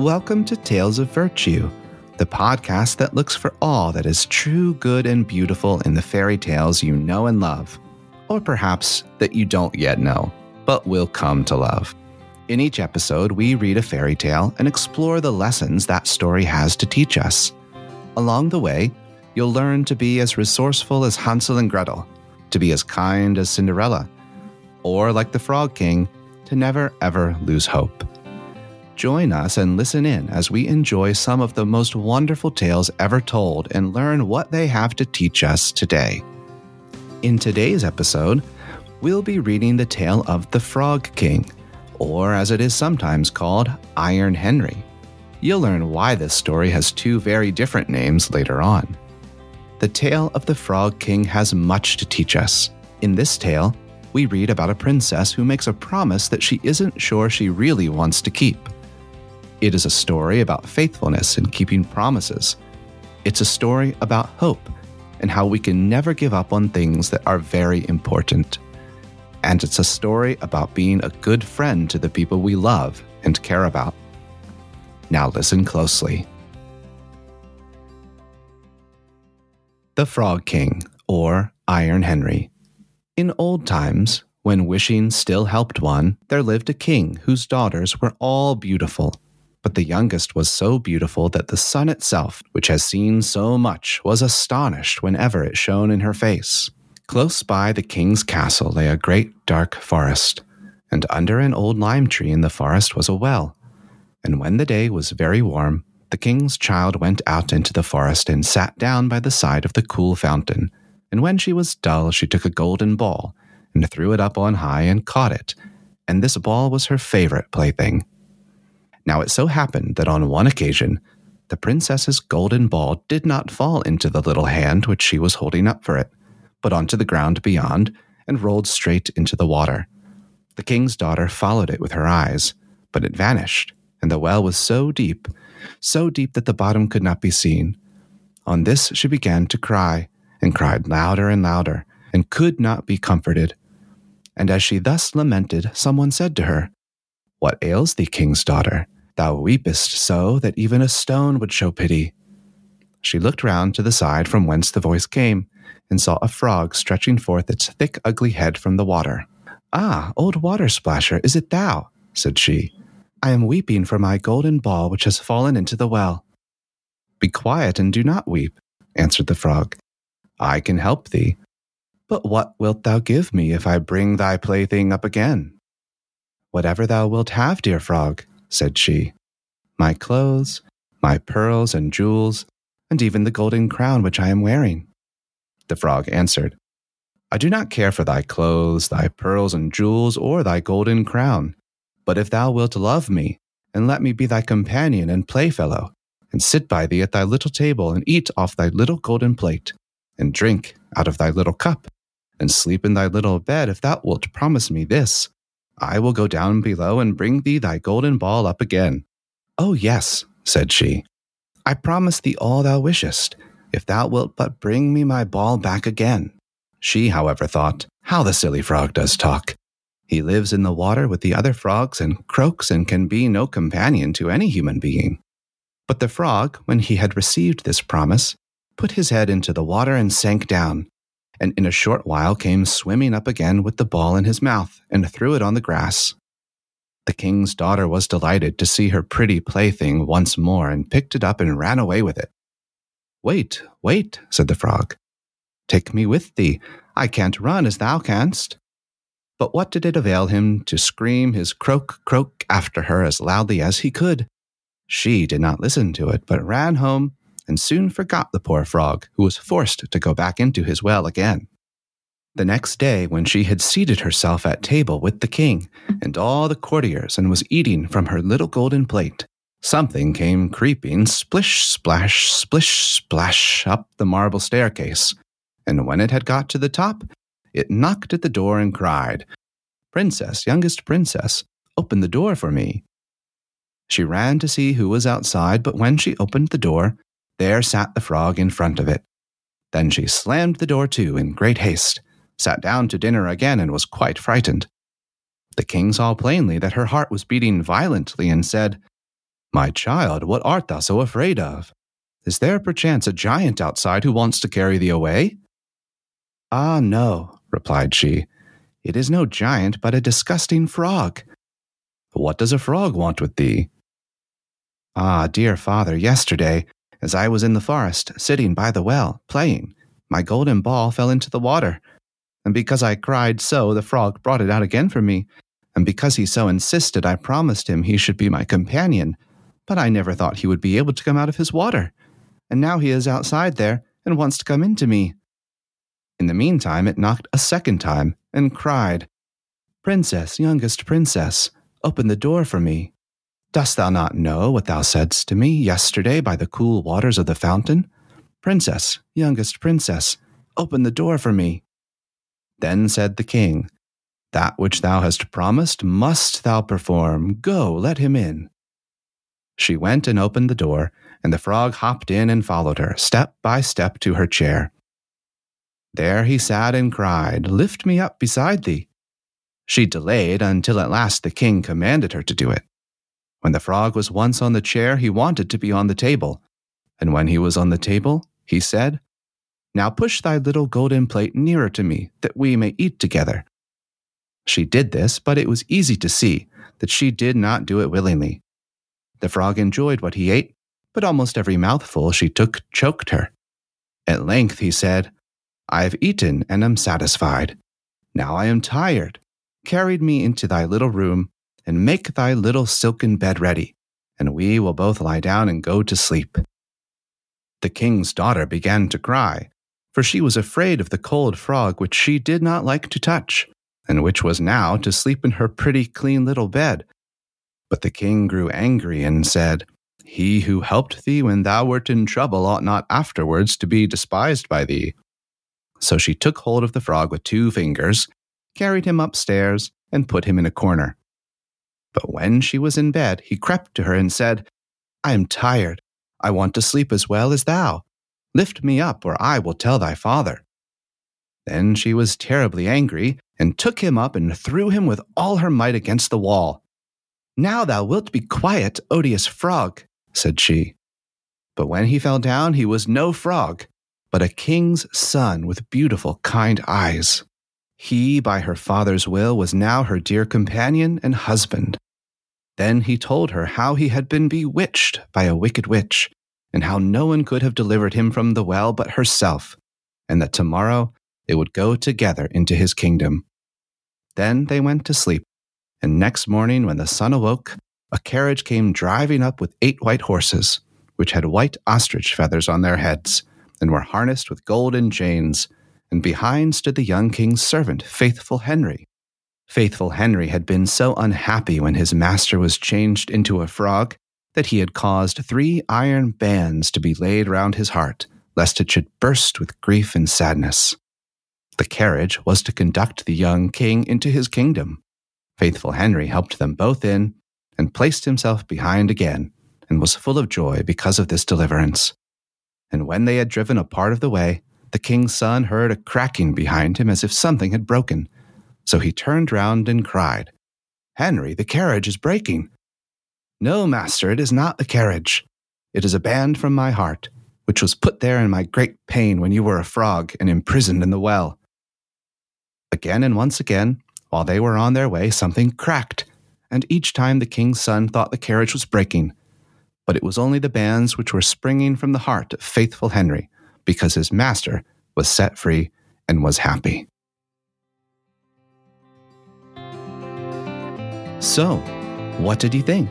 Welcome to Tales of Virtue, the podcast that looks for all that is true, good, and beautiful in the fairy tales you know and love, or perhaps that you don't yet know, but will come to love. In each episode, we read a fairy tale and explore the lessons that story has to teach us. Along the way, you'll learn to be as resourceful as Hansel and Gretel, to be as kind as Cinderella, or like the Frog King, to never ever lose hope. Join us and listen in as we enjoy some of the most wonderful tales ever told and learn what they have to teach us today. In today's episode, we'll be reading the tale of the Frog King, or as it is sometimes called, Iron Henry. You'll learn why this story has two very different names later on. The tale of the Frog King has much to teach us. In this tale, we read about a princess who makes a promise that she isn't sure she really wants to keep. It is a story about faithfulness and keeping promises. It's a story about hope and how we can never give up on things that are very important. And it's a story about being a good friend to the people we love and care about. Now listen closely. The Frog King, or Iron Henry. In old times, when wishing still helped one, there lived a king whose daughters were all beautiful. But the youngest was so beautiful that the sun itself, which has seen so much, was astonished whenever it shone in her face. Close by the king's castle lay a great dark forest, and under an old lime tree in the forest was a well. And when the day was very warm, the king's child went out into the forest and sat down by the side of the cool fountain. And when she was dull, she took a golden ball and threw it up on high and caught it. And this ball was her favorite plaything. Now it so happened that on one occasion, the princess's golden ball did not fall into the little hand which she was holding up for it, but onto the ground beyond and rolled straight into the water. The king's daughter followed it with her eyes, but it vanished, and the well was so deep so deep that the bottom could not be seen. On this she began to cry, and cried louder and louder, and could not be comforted. And as she thus lamented, someone said to her, What ails thee, king's daughter? Thou weepest so that even a stone would show pity. She looked round to the side from whence the voice came, and saw a frog stretching forth its thick, ugly head from the water. Ah, old water splasher, is it thou? said she. I am weeping for my golden ball which has fallen into the well. Be quiet and do not weep, answered the frog. I can help thee. But what wilt thou give me if I bring thy plaything up again? Whatever thou wilt have, dear frog, said she. My clothes, my pearls and jewels, and even the golden crown which I am wearing. The frog answered, I do not care for thy clothes, thy pearls and jewels, or thy golden crown. But if thou wilt love me, and let me be thy companion and playfellow, and sit by thee at thy little table, and eat off thy little golden plate, and drink out of thy little cup, and sleep in thy little bed, if thou wilt promise me this, I will go down below and bring thee thy golden ball up again. Oh, yes, said she. I promise thee all thou wishest, if thou wilt but bring me my ball back again. She, however, thought, How the silly frog does talk! He lives in the water with the other frogs and croaks and can be no companion to any human being. But the frog, when he had received this promise, put his head into the water and sank down, and in a short while came swimming up again with the ball in his mouth and threw it on the grass. The king's daughter was delighted to see her pretty plaything once more and picked it up and ran away with it. Wait, wait, said the frog. Take me with thee. I can't run as thou canst. But what did it avail him to scream his croak croak after her as loudly as he could? She did not listen to it, but ran home and soon forgot the poor frog, who was forced to go back into his well again. The next day, when she had seated herself at table with the king and all the courtiers and was eating from her little golden plate, something came creeping splish splash, splish splash up the marble staircase. And when it had got to the top, it knocked at the door and cried, Princess, youngest princess, open the door for me. She ran to see who was outside, but when she opened the door, there sat the frog in front of it. Then she slammed the door to in great haste, sat down to dinner again, and was quite frightened. The king saw plainly that her heart was beating violently and said, My child, what art thou so afraid of? Is there perchance a giant outside who wants to carry thee away? Ah, no, replied she. It is no giant, but a disgusting frog. What does a frog want with thee? Ah, dear father, yesterday, as I was in the forest, sitting by the well, playing, my golden ball fell into the water. And because I cried so, the frog brought it out again for me. And because he so insisted, I promised him he should be my companion. But I never thought he would be able to come out of his water. And now he is outside there and wants to come into me. In the meantime, it knocked a second time and cried, Princess, youngest princess, open the door for me. Dost thou not know what thou saidst to me yesterday by the cool waters of the fountain? Princess, youngest princess, open the door for me. Then said the king, That which thou hast promised must thou perform. Go, let him in. She went and opened the door, and the frog hopped in and followed her, step by step, to her chair. There he sat and cried, Lift me up beside thee. She delayed until at last the king commanded her to do it. When the frog was once on the chair, he wanted to be on the table. And when he was on the table, he said, Now push thy little golden plate nearer to me, that we may eat together. She did this, but it was easy to see that she did not do it willingly. The frog enjoyed what he ate, but almost every mouthful she took choked her. At length he said, I have eaten and am satisfied. Now I am tired. Carried me into thy little room, and make thy little silken bed ready, and we will both lie down and go to sleep. The king's daughter began to cry, for she was afraid of the cold frog which she did not like to touch, and which was now to sleep in her pretty clean little bed. But the king grew angry and said, He who helped thee when thou wert in trouble ought not afterwards to be despised by thee. So she took hold of the frog with two fingers, carried him upstairs, and put him in a corner. But when she was in bed, he crept to her and said, I am tired. I want to sleep as well as thou. Lift me up, or I will tell thy father. Then she was terribly angry, and took him up and threw him with all her might against the wall. Now thou wilt be quiet, odious frog, said she. But when he fell down, he was no frog, but a king's son with beautiful, kind eyes. He, by her father's will, was now her dear companion and husband. Then he told her how he had been bewitched by a wicked witch, and how no one could have delivered him from the well but herself, and that tomorrow they would go together into his kingdom. Then they went to sleep, and next morning, when the sun awoke, a carriage came driving up with eight white horses, which had white ostrich feathers on their heads, and were harnessed with golden chains and behind stood the young king's servant, Faithful Henry. Faithful Henry had been so unhappy when his master was changed into a frog that he had caused three iron bands to be laid round his heart, lest it should burst with grief and sadness. The carriage was to conduct the young king into his kingdom. Faithful Henry helped them both in and placed himself behind again, and was full of joy because of this deliverance. And when they had driven a part of the way, the king's son heard a cracking behind him as if something had broken. So he turned round and cried, Henry, the carriage is breaking. No, master, it is not the carriage. It is a band from my heart, which was put there in my great pain when you were a frog and imprisoned in the well. Again and once again, while they were on their way, something cracked, and each time the king's son thought the carriage was breaking. But it was only the bands which were springing from the heart of faithful Henry because his master was set free and was happy. So, what did you think?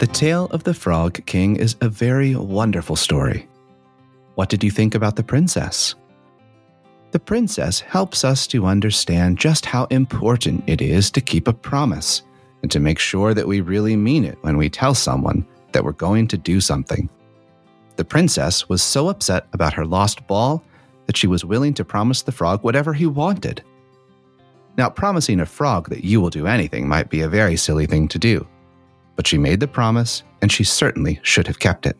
The Tale of the Frog King is a very wonderful story. What did you think about the princess? The princess helps us to understand just how important it is to keep a promise and to make sure that we really mean it when we tell someone that we're going to do something. The princess was so upset about her lost ball that she was willing to promise the frog whatever he wanted. Now, promising a frog that you will do anything might be a very silly thing to do, but she made the promise and she certainly should have kept it.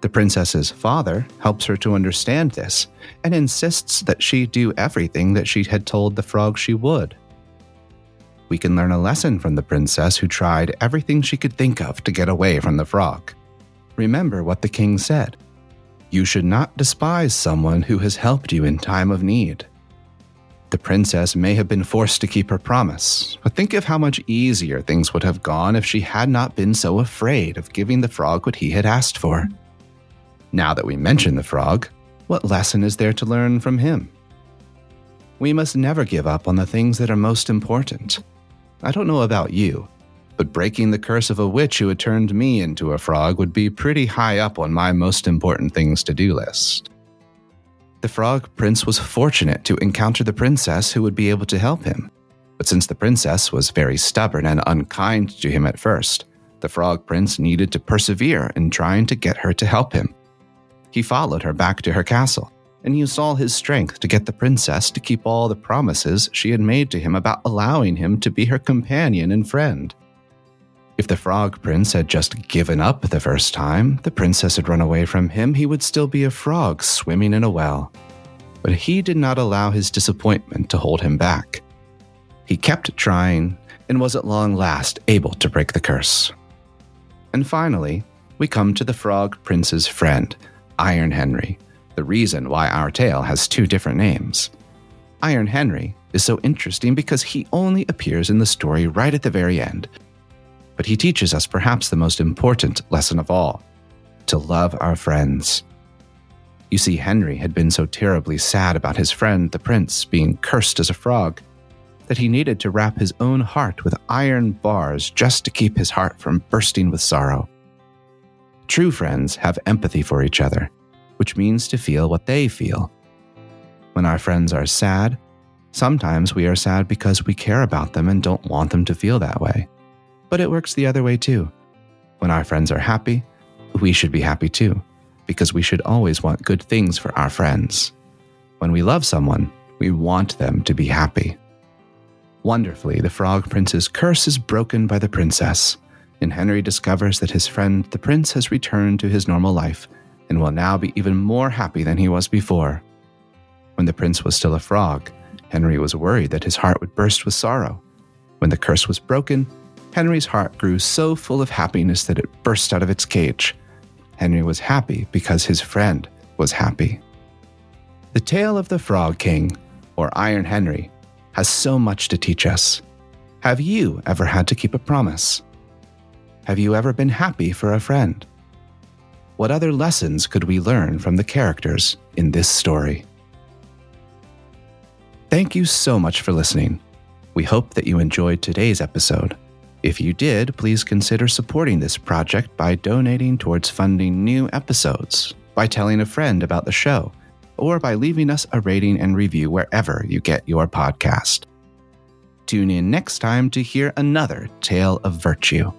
The princess's father helps her to understand this and insists that she do everything that she had told the frog she would. we can learn a lesson from the princess who tried everything she could think of to get away from the frog. Remember what the king said You should not despise someone who has helped you in time of need. The princess may have been forced to keep her promise, but think of how much easier things would have gone if she had not been so afraid of giving the frog what he had asked for. Now that we mention the frog, what lesson is there to learn from him? We must never give up on the things that are most important. I don't know about you, but breaking the curse of a witch who had turned me into a frog would be pretty high up on my most important things to do list. The frog prince was fortunate to encounter the princess who would be able to help him. But since the princess was very stubborn and unkind to him at first, the frog prince needed to persevere in trying to get her to help him. He followed her back to her castle and used all his strength to get the princess to keep all the promises she had made to him about allowing him to be her companion and friend. If the frog prince had just given up the first time, the princess had run away from him, he would still be a frog swimming in a well. But he did not allow his disappointment to hold him back. He kept trying and was at long last able to break the curse. And finally, we come to the frog prince's friend, Iron Henry, the reason why our tale has two different names. Iron Henry is so interesting because he only appears in the story right at the very end but he teaches us perhaps the most important lesson of all to love our friends. You see, Henry had been so terribly sad about his friend, the prince, being cursed as a frog, that he needed to wrap his own heart with iron bars just to keep his heart from bursting with sorrow. True friends have empathy for each other, which means to feel what they feel. When our friends are sad, sometimes we are sad because we care about them and don't want them to feel that way. But it works the other way too. When our friends are happy, we should be happy too, because we should always want good things for our friends. When we love someone, we want them to be happy. Wonderfully, the Frog Prince's curse is broken by the princess, and Henry discovers that his friend the prince has returned to his normal life and will now be even more happy than he was before. When the prince was still a frog, Henry was worried that his heart would burst with sorrow. When the curse was broken, Henry's heart grew so full of happiness that it burst out of its cage. Henry was happy because his friend was happy. The tale of the Frog King, or Iron Henry, has so much to teach us. Have you ever had to keep a promise? Have you ever been happy for a friend? What other lessons could we learn from the characters in this story? Thank you so much for listening. We hope that you enjoyed today's episode. If you did, please consider supporting this project by donating towards funding new episodes, by telling a friend about the show, or by leaving us a rating and review wherever you get your podcast. Tune in next time to hear another tale of virtue.